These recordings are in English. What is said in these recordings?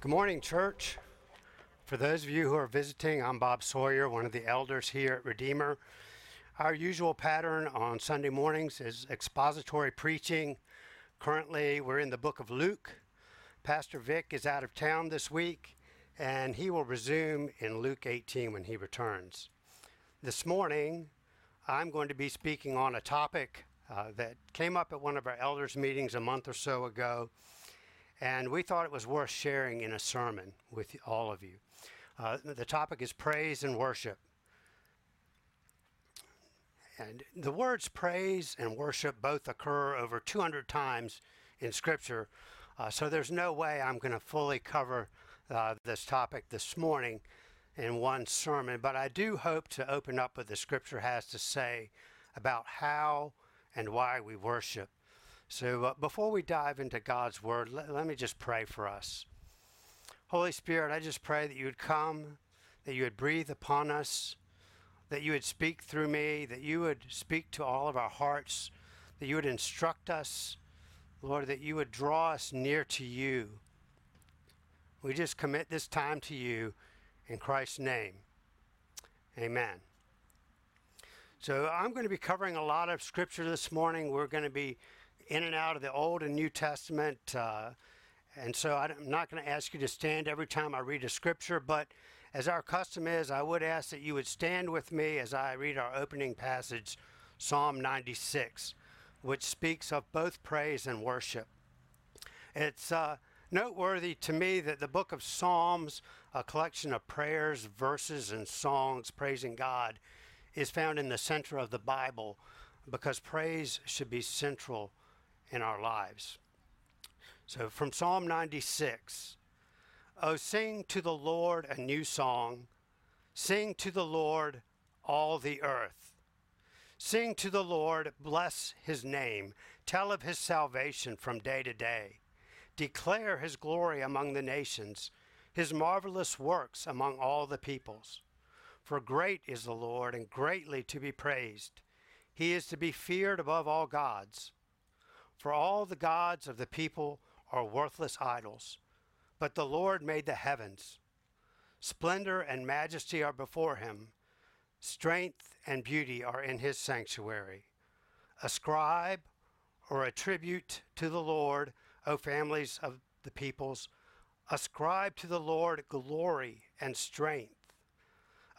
Good morning, church. For those of you who are visiting, I'm Bob Sawyer, one of the elders here at Redeemer. Our usual pattern on Sunday mornings is expository preaching. Currently, we're in the book of Luke. Pastor Vic is out of town this week, and he will resume in Luke 18 when he returns. This morning, I'm going to be speaking on a topic uh, that came up at one of our elders' meetings a month or so ago and we thought it was worth sharing in a sermon with all of you. Uh, the topic is praise and worship. And the words praise and worship both occur over 200 times in Scripture, uh, so there's no way I'm going to fully cover uh, this topic this morning in one sermon, but I do hope to open up what the Scripture has to say about how and why we worship. So uh, before we dive into God's Word, let, let me just pray for us. Holy Spirit, I just pray that you would come, that you would breathe upon us, that you would speak through me, that you would speak to all of our hearts, that you would instruct us, Lord, that you would draw us near to you. We just commit this time to you in Christ's name. Amen. So I'm going to be covering a lot of scripture this morning. We're going to be in and out of the Old and New Testament. Uh, and so I'm not going to ask you to stand every time I read a scripture, but as our custom is, I would ask that you would stand with me as I read our opening passage, Psalm 96, which speaks of both praise and worship. It's uh, noteworthy to me that the book of Psalms, a collection of prayers, verses, and songs praising God, is found in the center of the Bible because praise should be central in our lives. So from Psalm 96 Oh, sing to the Lord a new song, sing to the Lord all the earth. Sing to the Lord, bless his name, tell of his salvation from day to day. Declare his glory among the nations, his marvelous works among all the peoples. For great is the Lord, and greatly to be praised. He is to be feared above all gods. For all the gods of the people are worthless idols, but the Lord made the heavens. Splendor and majesty are before him, strength and beauty are in his sanctuary. Ascribe or attribute to the Lord, O families of the peoples, ascribe to the Lord glory and strength.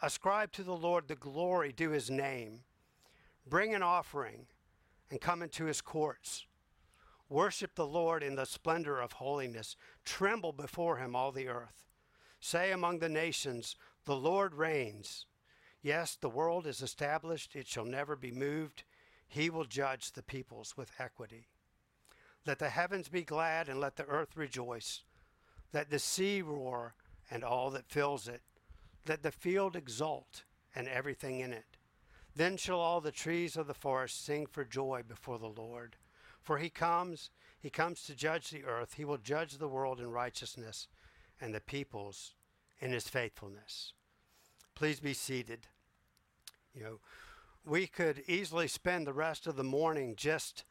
Ascribe to the Lord the glory due his name. Bring an offering and come into his courts. Worship the Lord in the splendor of holiness. Tremble before him, all the earth. Say among the nations, The Lord reigns. Yes, the world is established, it shall never be moved. He will judge the peoples with equity. Let the heavens be glad and let the earth rejoice. Let the sea roar and all that fills it. Let the field exult and everything in it. Then shall all the trees of the forest sing for joy before the Lord. For he comes, he comes to judge the earth. He will judge the world in righteousness and the peoples in his faithfulness. Please be seated. You know, we could easily spend the rest of the morning just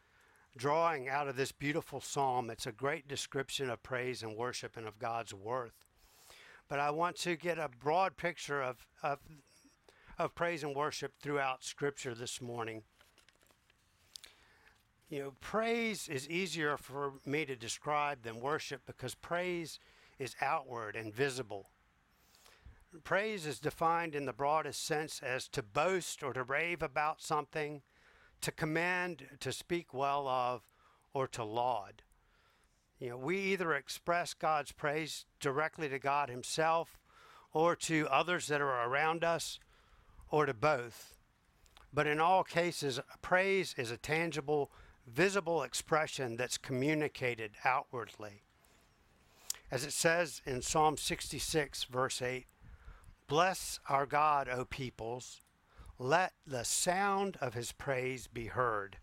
drawing out of this beautiful psalm. It's a great description of praise and worship and of God's worth. But I want to get a broad picture of, of, of praise and worship throughout Scripture this morning. You know, praise is easier for me to describe than worship because praise is outward and visible. Praise is defined in the broadest sense as to boast or to rave about something, to commend, to speak well of, or to laud. You know, we either express God's praise directly to God Himself or to others that are around us or to both. But in all cases, praise is a tangible visible expression that's communicated outwardly. As it says in Psalm 66, verse 8 Bless our God, O peoples, let the sound of his praise be heard.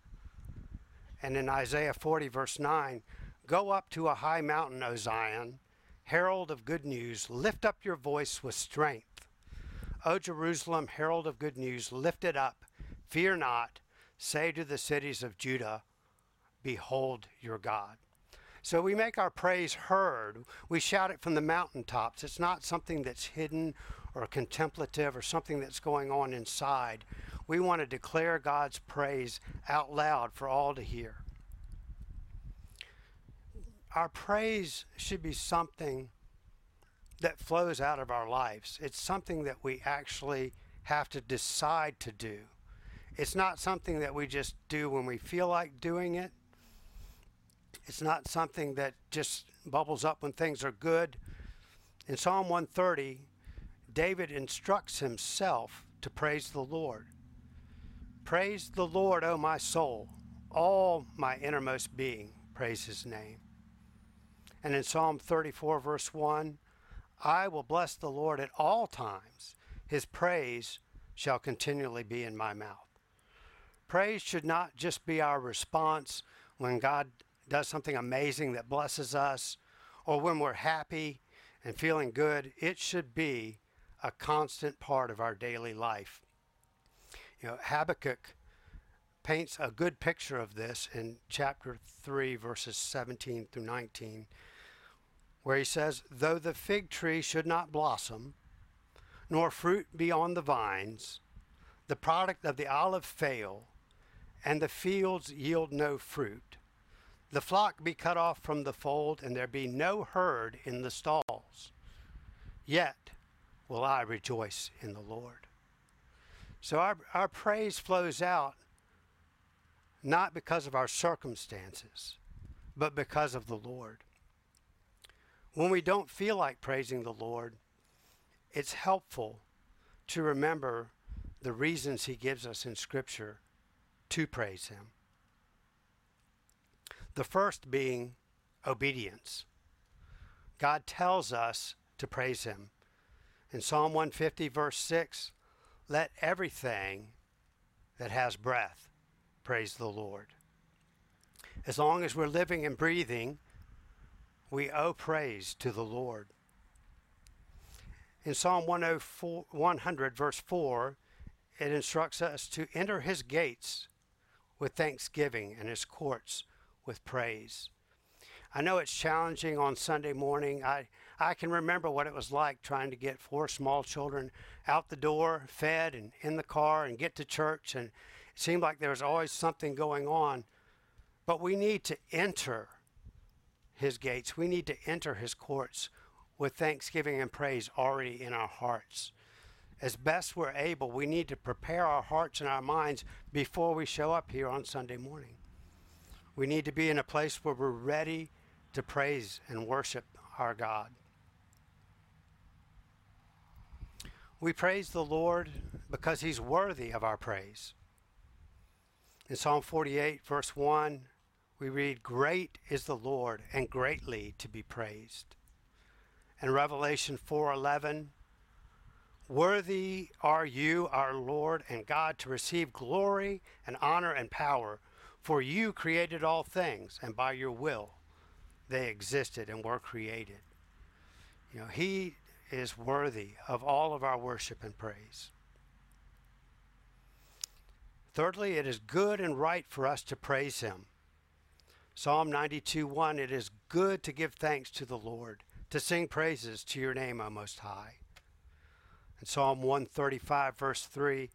And in Isaiah 40, verse 9, Go up to a high mountain, O Zion, herald of good news, lift up your voice with strength. O Jerusalem, herald of good news, lift it up, fear not. Say to the cities of Judah, Behold your God. So we make our praise heard. We shout it from the mountaintops. It's not something that's hidden or contemplative or something that's going on inside. We want to declare God's praise out loud for all to hear. Our praise should be something that flows out of our lives. It's something that we actually have to decide to do. It's not something that we just do when we feel like doing it. It's not something that just bubbles up when things are good. In Psalm 130, David instructs himself to praise the Lord. Praise the Lord, O my soul. All my innermost being, praise his name. And in Psalm 34, verse 1, I will bless the Lord at all times. His praise shall continually be in my mouth. Praise should not just be our response when God does something amazing that blesses us or when we're happy and feeling good. It should be a constant part of our daily life. You know, Habakkuk paints a good picture of this in chapter 3, verses 17 through 19 where he says, Though the fig tree should not blossom, nor fruit be on the vines, the product of the olive fail, and the fields yield no fruit, the flock be cut off from the fold, and there be no herd in the stalls, yet will I rejoice in the Lord. So our, our praise flows out not because of our circumstances, but because of the Lord. When we don't feel like praising the Lord, it's helpful to remember the reasons He gives us in Scripture to praise Him. The first being obedience. God tells us to praise Him. In Psalm 150, verse 6, let everything that has breath praise the Lord. As long as we're living and breathing, we owe praise to the Lord. In Psalm 104, 100, verse 4, it instructs us to enter his gates with thanksgiving and his courts with praise. I know it's challenging on Sunday morning. I, I can remember what it was like trying to get four small children out the door, fed, and in the car, and get to church. And it seemed like there was always something going on. But we need to enter his gates. We need to enter his courts with thanksgiving and praise already in our hearts. As best we're able, we need to prepare our hearts and our minds before we show up here on Sunday morning. We need to be in a place where we're ready to praise and worship our God. We praise the Lord because he's worthy of our praise. In Psalm 48, verse 1, we read, Great is the Lord and greatly to be praised. In Revelation 4:11, Worthy are you, our Lord and God, to receive glory and honor and power, for you created all things, and by your will they existed and were created. You know, He is worthy of all of our worship and praise. Thirdly, it is good and right for us to praise Him. Psalm 92 1 It is good to give thanks to the Lord, to sing praises to your name, O Most High. And Psalm 135, verse 3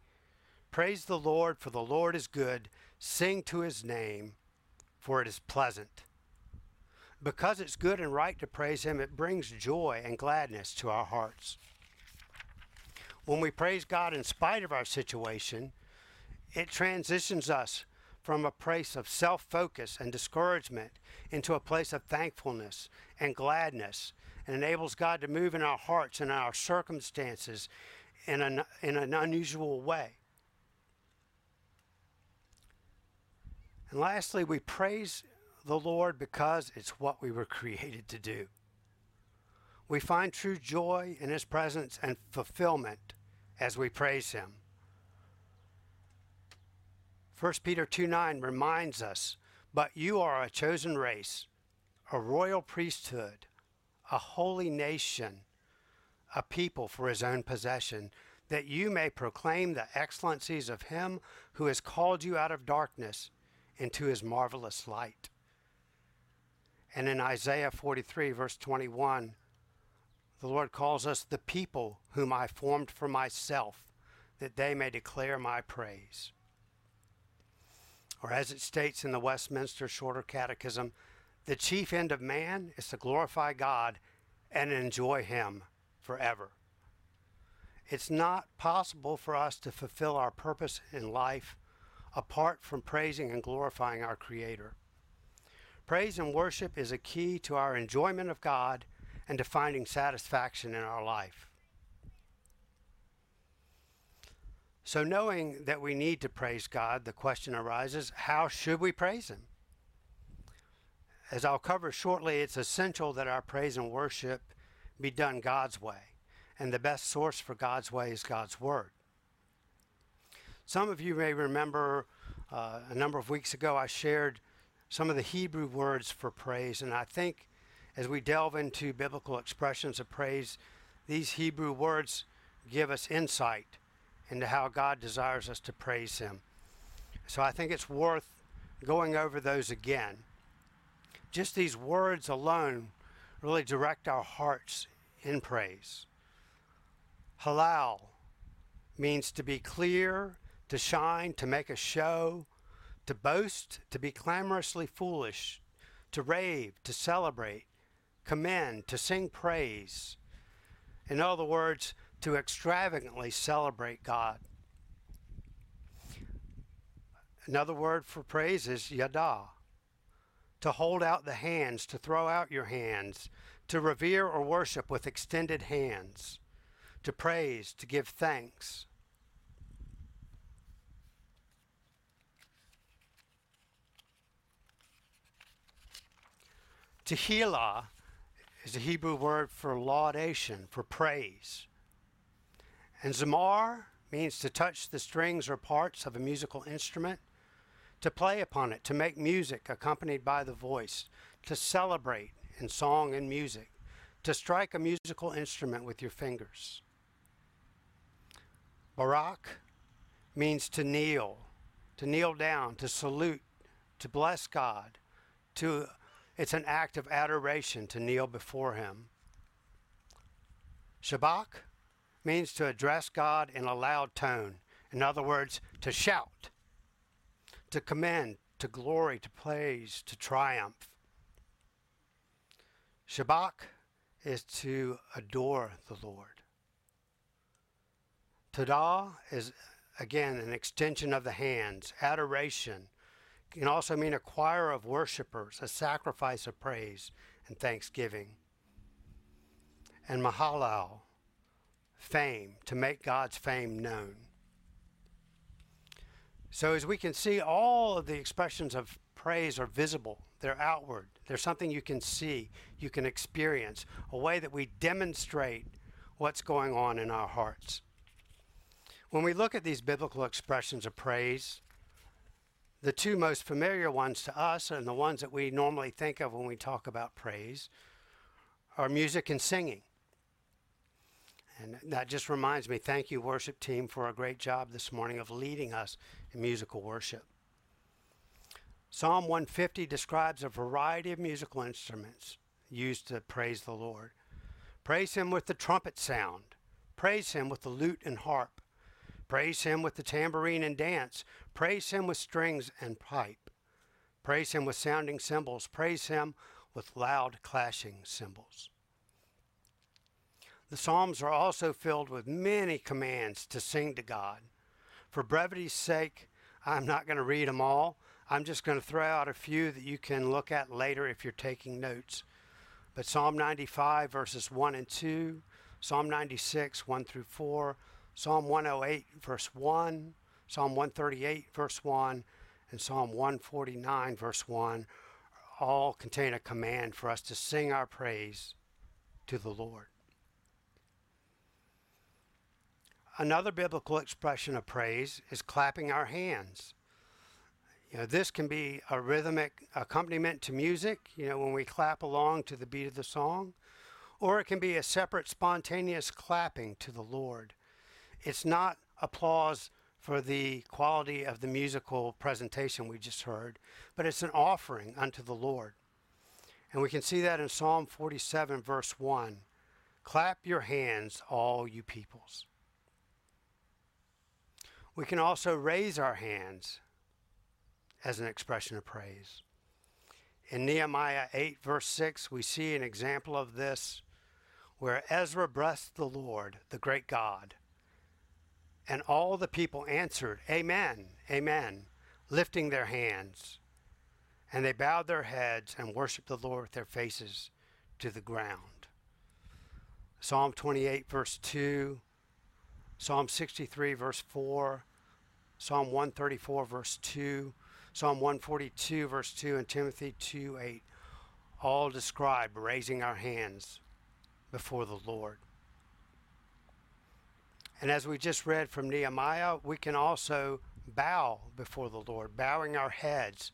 Praise the Lord, for the Lord is good. Sing to his name, for it is pleasant. Because it's good and right to praise him, it brings joy and gladness to our hearts. When we praise God in spite of our situation, it transitions us from a place of self focus and discouragement into a place of thankfulness and gladness and enables God to move in our hearts and our circumstances in an, in an unusual way. And lastly, we praise the Lord because it's what we were created to do. We find true joy in His presence and fulfillment as we praise Him. 1 Peter 2 9 reminds us, But you are a chosen race, a royal priesthood, a holy nation, a people for his own possession, that you may proclaim the excellencies of him who has called you out of darkness into his marvelous light. And in Isaiah 43, verse 21, the Lord calls us the people whom I formed for myself, that they may declare my praise. Or as it states in the Westminster Shorter Catechism, the chief end of man is to glorify God and enjoy Him forever. It's not possible for us to fulfill our purpose in life apart from praising and glorifying our Creator. Praise and worship is a key to our enjoyment of God and to finding satisfaction in our life. So, knowing that we need to praise God, the question arises how should we praise Him? As I'll cover shortly, it's essential that our praise and worship be done God's way, and the best source for God's way is God's Word. Some of you may remember uh, a number of weeks ago I shared some of the Hebrew words for praise, and I think as we delve into biblical expressions of praise, these Hebrew words give us insight into how God desires us to praise Him. So I think it's worth going over those again. Just these words alone really direct our hearts in praise. Halal means to be clear, to shine, to make a show, to boast, to be clamorously foolish, to rave, to celebrate, commend, to sing praise. In other words, to extravagantly celebrate God. Another word for praise is yada. To hold out the hands, to throw out your hands, to revere or worship with extended hands, to praise, to give thanks. Tehillah is a Hebrew word for laudation, for praise. And zamar means to touch the strings or parts of a musical instrument, to play upon it, to make music accompanied by the voice, to celebrate in song and music, to strike a musical instrument with your fingers. Barak means to kneel, to kneel down, to salute, to bless God, to it's an act of adoration to kneel before Him. Shabak means to address God in a loud tone. In other words, to shout, to commend, to glory, to praise, to triumph. Shabak is to adore the Lord. Tada is again an extension of the hands, adoration, can also mean a choir of worshipers, a sacrifice of praise and thanksgiving. And mahalal, fame, to make God's fame known. So, as we can see, all of the expressions of praise are visible, they're outward, they're something you can see, you can experience, a way that we demonstrate what's going on in our hearts. When we look at these biblical expressions of praise, the two most familiar ones to us and the ones that we normally think of when we talk about praise are music and singing. And that just reminds me, thank you, worship team, for a great job this morning of leading us in musical worship. Psalm 150 describes a variety of musical instruments used to praise the Lord. Praise Him with the trumpet sound, praise Him with the lute and harp, Praise him with the tambourine and dance. Praise him with strings and pipe. Praise him with sounding cymbals. Praise him with loud clashing cymbals. The Psalms are also filled with many commands to sing to God. For brevity's sake, I'm not going to read them all. I'm just going to throw out a few that you can look at later if you're taking notes. But Psalm 95, verses 1 and 2, Psalm 96, 1 through 4, Psalm 108, verse 1, Psalm 138, verse 1, and Psalm 149, verse 1 all contain a command for us to sing our praise to the Lord. Another biblical expression of praise is clapping our hands. You know, this can be a rhythmic accompaniment to music, you know, when we clap along to the beat of the song, or it can be a separate spontaneous clapping to the Lord. It's not applause for the quality of the musical presentation we just heard, but it's an offering unto the Lord. And we can see that in Psalm 47, verse 1. Clap your hands, all you peoples. We can also raise our hands as an expression of praise. In Nehemiah 8, verse 6, we see an example of this where Ezra blessed the Lord, the great God. And all the people answered, Amen, Amen, lifting their hands. And they bowed their heads and worshiped the Lord with their faces to the ground. Psalm 28, verse 2, Psalm 63, verse 4, Psalm 134, verse 2, Psalm 142, verse 2, and Timothy 2, 8 all describe raising our hands before the Lord. And as we just read from Nehemiah, we can also bow before the Lord, bowing our heads,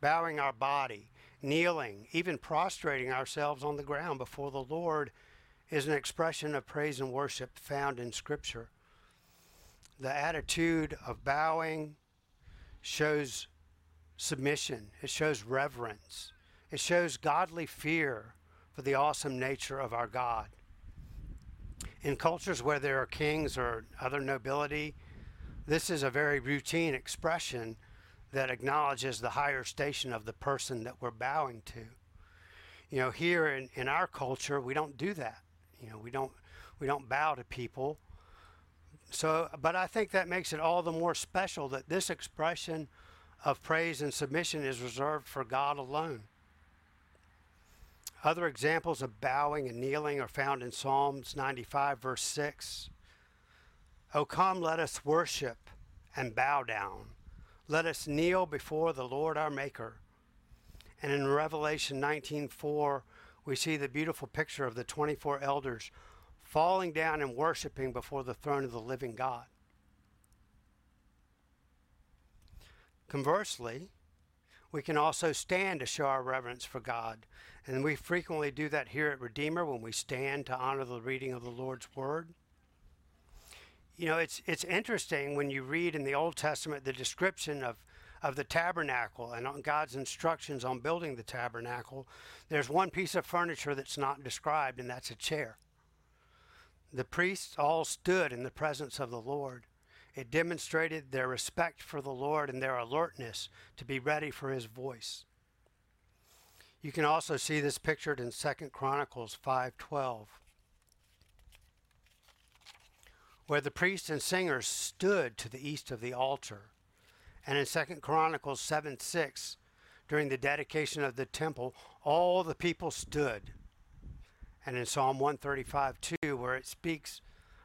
bowing our body, kneeling, even prostrating ourselves on the ground before the Lord is an expression of praise and worship found in Scripture. The attitude of bowing shows submission, it shows reverence, it shows godly fear for the awesome nature of our God. In cultures where there are kings or other nobility, this is a very routine expression that acknowledges the higher station of the person that we're bowing to. You know, here in, in our culture, we don't do that. You know, we don't we don't bow to people. So, but I think that makes it all the more special that this expression of praise and submission is reserved for God alone. Other examples of bowing and kneeling are found in Psalms 95, verse 6. O come, let us worship and bow down. Let us kneel before the Lord our Maker. And in Revelation 19:4, we see the beautiful picture of the 24 elders falling down and worshiping before the throne of the living God. Conversely, we can also stand to show our reverence for God. And we frequently do that here at Redeemer when we stand to honor the reading of the Lord's Word. You know, it's, it's interesting when you read in the Old Testament the description of, of the tabernacle and on God's instructions on building the tabernacle. There's one piece of furniture that's not described, and that's a chair. The priests all stood in the presence of the Lord. It demonstrated their respect for the Lord and their alertness to be ready for his voice. You can also see this pictured in 2 Chronicles 5:12, where the priests and singers stood to the east of the altar. And in 2 Chronicles 7:6, during the dedication of the temple, all the people stood. And in Psalm 135:2, where it speaks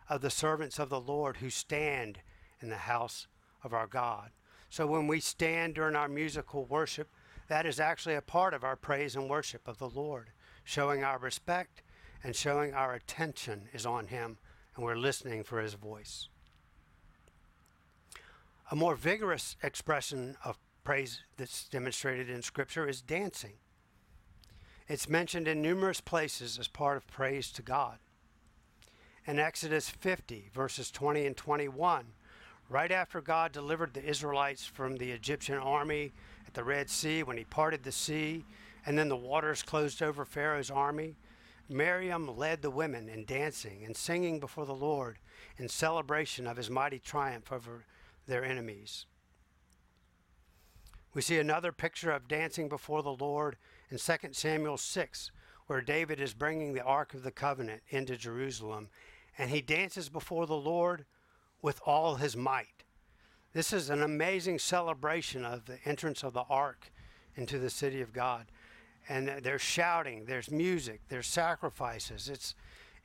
of the servants of the Lord who stand in the house of our God. So when we stand during our musical worship, that is actually a part of our praise and worship of the Lord, showing our respect and showing our attention is on Him and we're listening for His voice. A more vigorous expression of praise that's demonstrated in Scripture is dancing. It's mentioned in numerous places as part of praise to God. In Exodus 50, verses 20 and 21, right after God delivered the Israelites from the Egyptian army at the Red Sea, when he parted the sea, and then the waters closed over Pharaoh's army, Miriam led the women in dancing and singing before the Lord in celebration of his mighty triumph over their enemies. We see another picture of dancing before the Lord in 2 Samuel 6, where David is bringing the Ark of the Covenant into Jerusalem, and he dances before the Lord with all his might. This is an amazing celebration of the entrance of the ark into the city of God. And uh, there's shouting, there's music, there's sacrifices. It's,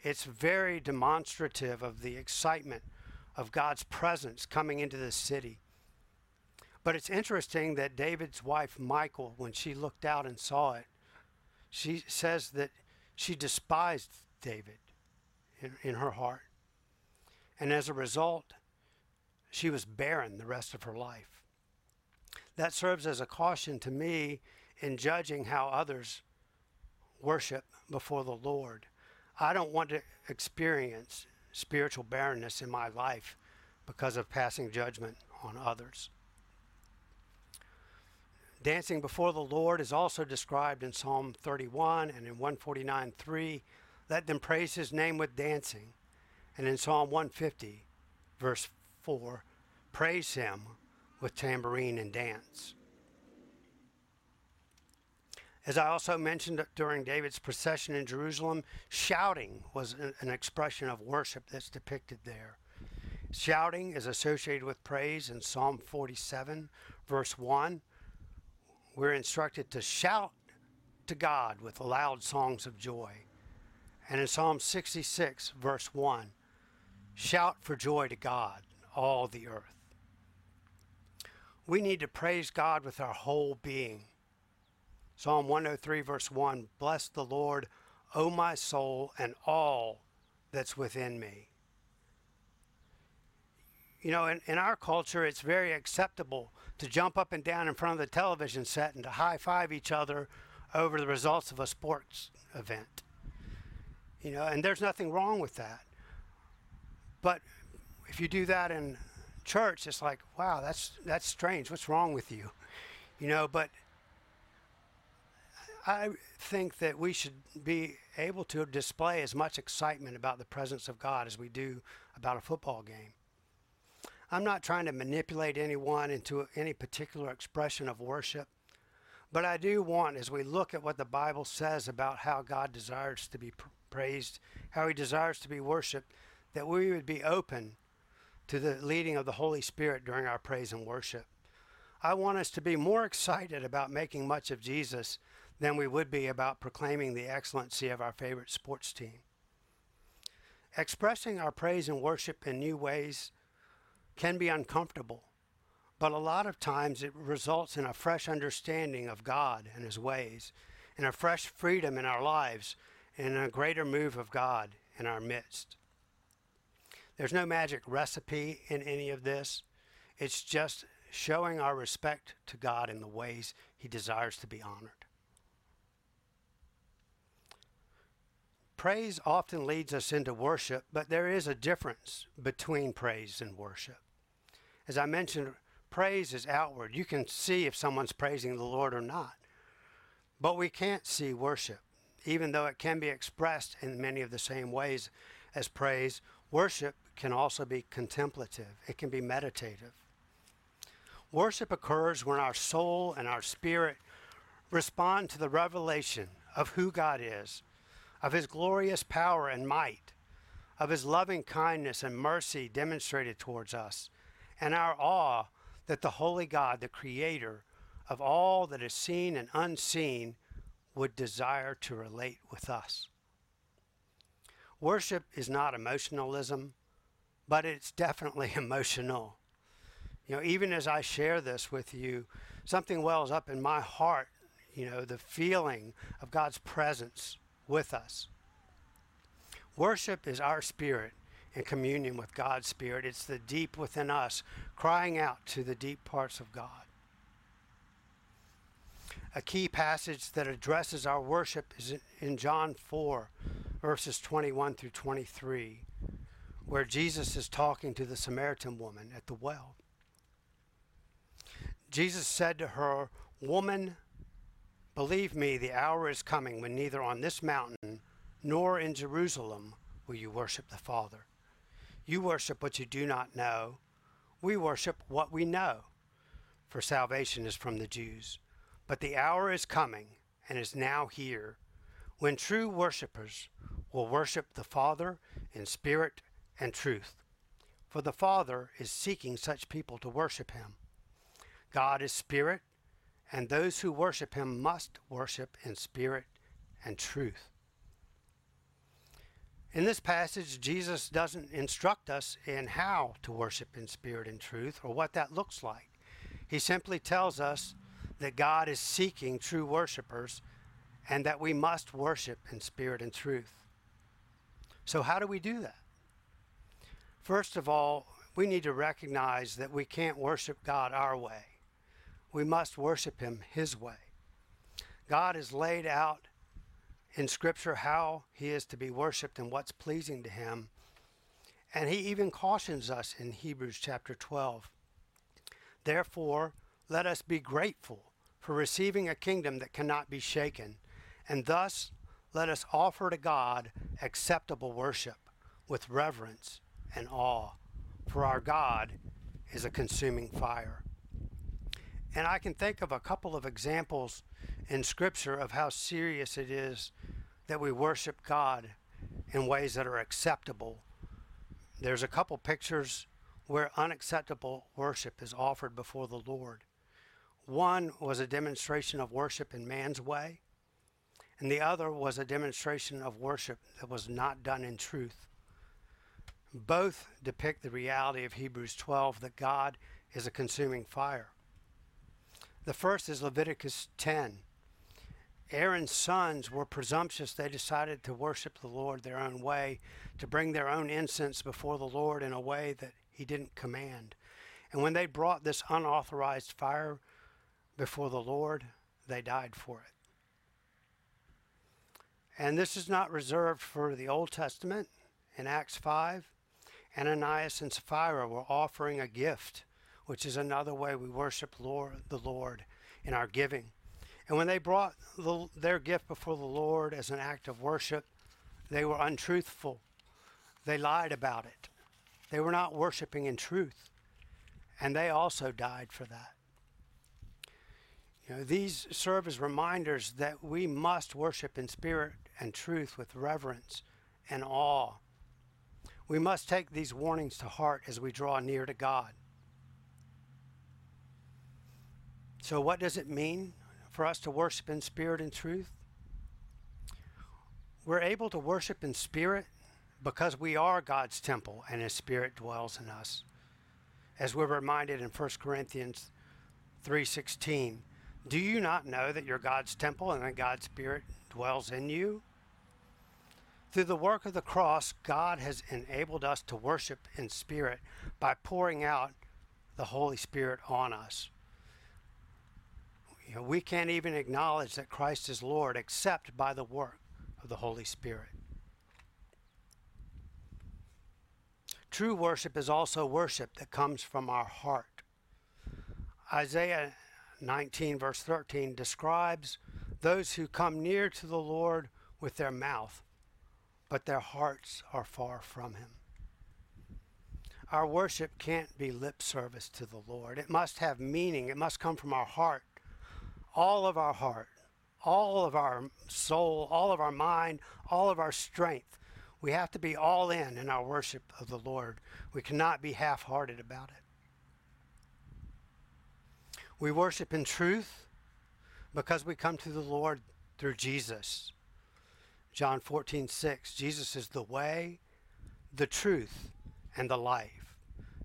it's very demonstrative of the excitement of God's presence coming into the city. But it's interesting that David's wife, Michal, when she looked out and saw it, she says that she despised David in, in her heart. And as a result, she was barren the rest of her life. That serves as a caution to me in judging how others worship before the Lord. I don't want to experience spiritual barrenness in my life because of passing judgment on others. Dancing before the Lord is also described in Psalm 31 and in 149 3. Let them praise his name with dancing. And in Psalm 150, verse 4, praise him with tambourine and dance. As I also mentioned during David's procession in Jerusalem, shouting was an expression of worship that's depicted there. Shouting is associated with praise in Psalm 47, verse 1. We're instructed to shout to God with loud songs of joy. And in Psalm 66, verse 1, shout for joy to God, all the earth. We need to praise God with our whole being. Psalm 103, verse 1 Bless the Lord, O my soul, and all that's within me. You know, in, in our culture, it's very acceptable to jump up and down in front of the television set and to high five each other over the results of a sports event. You know, and there's nothing wrong with that. But if you do that in church, it's like, wow, that's that's strange. What's wrong with you? You know, but I think that we should be able to display as much excitement about the presence of God as we do about a football game. I'm not trying to manipulate anyone into any particular expression of worship, but I do want, as we look at what the Bible says about how God desires to be praised, how He desires to be worshiped, that we would be open to the leading of the Holy Spirit during our praise and worship. I want us to be more excited about making much of Jesus than we would be about proclaiming the excellency of our favorite sports team. Expressing our praise and worship in new ways can be uncomfortable, but a lot of times it results in a fresh understanding of God and His ways, and a fresh freedom in our lives, and a greater move of God in our midst. There's no magic recipe in any of this. It's just showing our respect to God in the ways He desires to be honored. Praise often leads us into worship, but there is a difference between praise and worship. As I mentioned, praise is outward. You can see if someone's praising the Lord or not. But we can't see worship, even though it can be expressed in many of the same ways as praise. Worship can also be contemplative, it can be meditative. Worship occurs when our soul and our spirit respond to the revelation of who God is of his glorious power and might, of his loving kindness and mercy demonstrated towards us, and our awe that the holy God, the creator of all that is seen and unseen, would desire to relate with us. Worship is not emotionalism, but it's definitely emotional. You know, even as I share this with you, something wells up in my heart, you know, the feeling of God's presence with us. Worship is our spirit in communion with God's spirit. It's the deep within us crying out to the deep parts of God. A key passage that addresses our worship is in John 4, verses 21 through 23, where Jesus is talking to the Samaritan woman at the well. Jesus said to her, Woman, Believe me, the hour is coming when neither on this mountain nor in Jerusalem will you worship the Father. You worship what you do not know. We worship what we know, for salvation is from the Jews. But the hour is coming and is now here when true worshippers will worship the Father in spirit and truth. For the Father is seeking such people to worship him. God is spirit, and those who worship him must worship in spirit and truth. In this passage, Jesus doesn't instruct us in how to worship in spirit and truth or what that looks like. He simply tells us that God is seeking true worshipers and that we must worship in spirit and truth. So, how do we do that? First of all, we need to recognize that we can't worship God our way we must worship him his way. God has laid out in Scripture how he is to be worshiped and what's pleasing to him. And he even cautions us in Hebrews chapter 12. Therefore, let us be grateful for receiving a kingdom that cannot be shaken, and thus let us offer to God acceptable worship with reverence and awe, for our God is a consuming fire. And I can think of a couple of examples in Scripture of how serious it is that we worship God in ways that are acceptable. There's a couple pictures where unacceptable worship is offered before the Lord. One was a demonstration of worship in man's way, and the other was a demonstration of worship that was not done in truth. Both depict the reality of Hebrews 12 that God is a consuming fire. The first is Leviticus 10. Aaron's sons were presumptuous. They decided to worship the Lord their own way, to bring their own incense before the Lord in a way that he didn't command. And when they brought this unauthorized fire before the Lord, they died for it. And this is not reserved for the Old Testament. In Acts 5, Ananias and Sapphira were offering a gift, which is another way we worship Lord, the Lord in our giving. And when they brought the, their gift before the Lord as an act of worship, they were untruthful. They lied about it. They were not worshiping in truth. And they also died for that. You know, these serve as reminders that we must worship in spirit and truth with reverence and awe. We must take these warnings to heart as we draw near to God. So, what does it mean for us to worship in spirit and truth? We're able to worship in spirit because we are God's temple and His Spirit dwells in us. As we're reminded in 1 Corinthians 3:16, do you not know that you're God's temple and that God's Spirit dwells in you? Through the work of the cross, God has enabled us to worship in spirit by pouring out the Holy Spirit on us. You know, we can't even acknowledge that Christ is Lord except by the work of the Holy Spirit. True worship is also worship that comes from our heart. Isaiah 19, verse 13, describes those who come near to the Lord with their mouth, but their hearts are far from Him. Our worship can't be lip service to the Lord. It must have meaning. It must come from our heart, all of our heart, all of our soul, all of our mind, all of our strength. We have to be all in in our worship of the Lord. We cannot be half hearted about it. We worship in truth because we come to the Lord through Jesus. John 14, 6. Jesus is the way, the truth, and the life.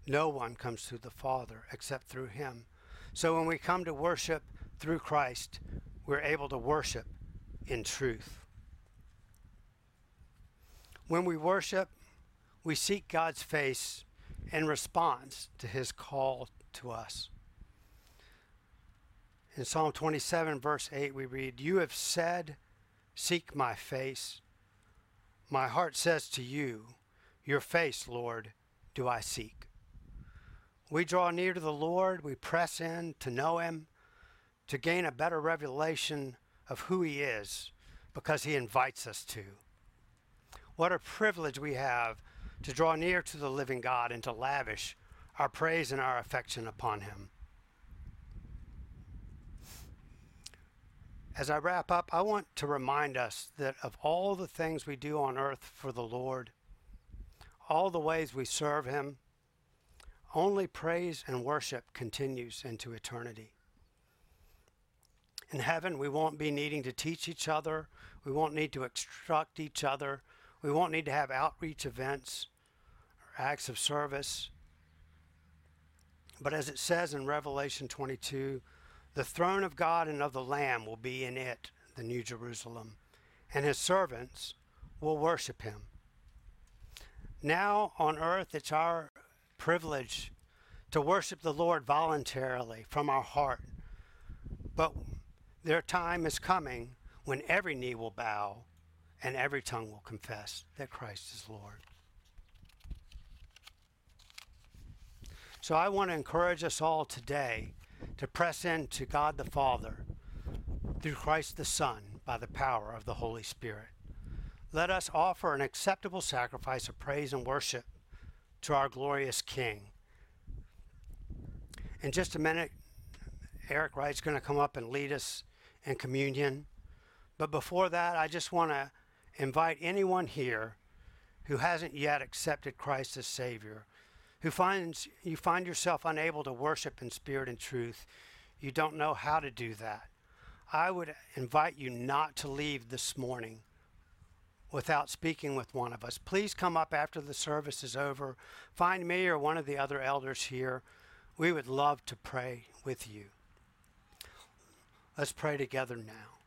No one comes to the Father except through him. So when we come to worship through Christ, we're able to worship in truth. When we worship, we seek God's face in response to his call to us. In Psalm 27, verse 8, we read, You have said, Seek my face. My heart says to you, Your face, Lord, do I seek. We draw near to the Lord, we press in to know him, to gain a better revelation of who he is, because he invites us to. What a privilege we have to draw near to the living God and to lavish our praise and our affection upon Him. As I wrap up, I want to remind us that of all the things we do on earth for the Lord, all the ways we serve Him, only praise and worship continues into eternity. In heaven, we won't be needing to teach each other, we won't need to instruct each other, we won't need to have outreach events or acts of service. But as it says in Revelation 22, the throne of God and of the Lamb will be in it, the New Jerusalem, and his servants will worship him. Now on earth, it's our privilege to worship the Lord voluntarily from our heart. But their time is coming when every knee will bow and every tongue will confess that Christ is Lord. So I want to encourage us all today to press in to God the Father through Christ the Son by the power of the Holy Spirit. Let us offer an acceptable sacrifice of praise and worship to our glorious King. In just a minute, Eric Wright's going to come up and lead us in communion. But before that, I just want to invite anyone here who hasn't yet accepted Christ as Savior, who finds you find yourself unable to worship in spirit and truth, you don't know how to do that. I would invite you not to leave this morning without speaking with one of us. Please come up after the service is over. Find me or one of the other elders here. We would love to pray with you. Let's pray together now.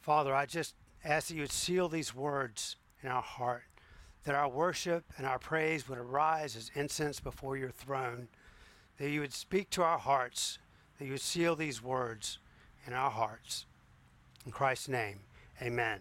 Father, I just ask that you would seal these words in our heart, that our worship and our praise would arise as incense before your throne, that you would speak to our hearts, that you would seal these words in our hearts. In Christ's name, amen.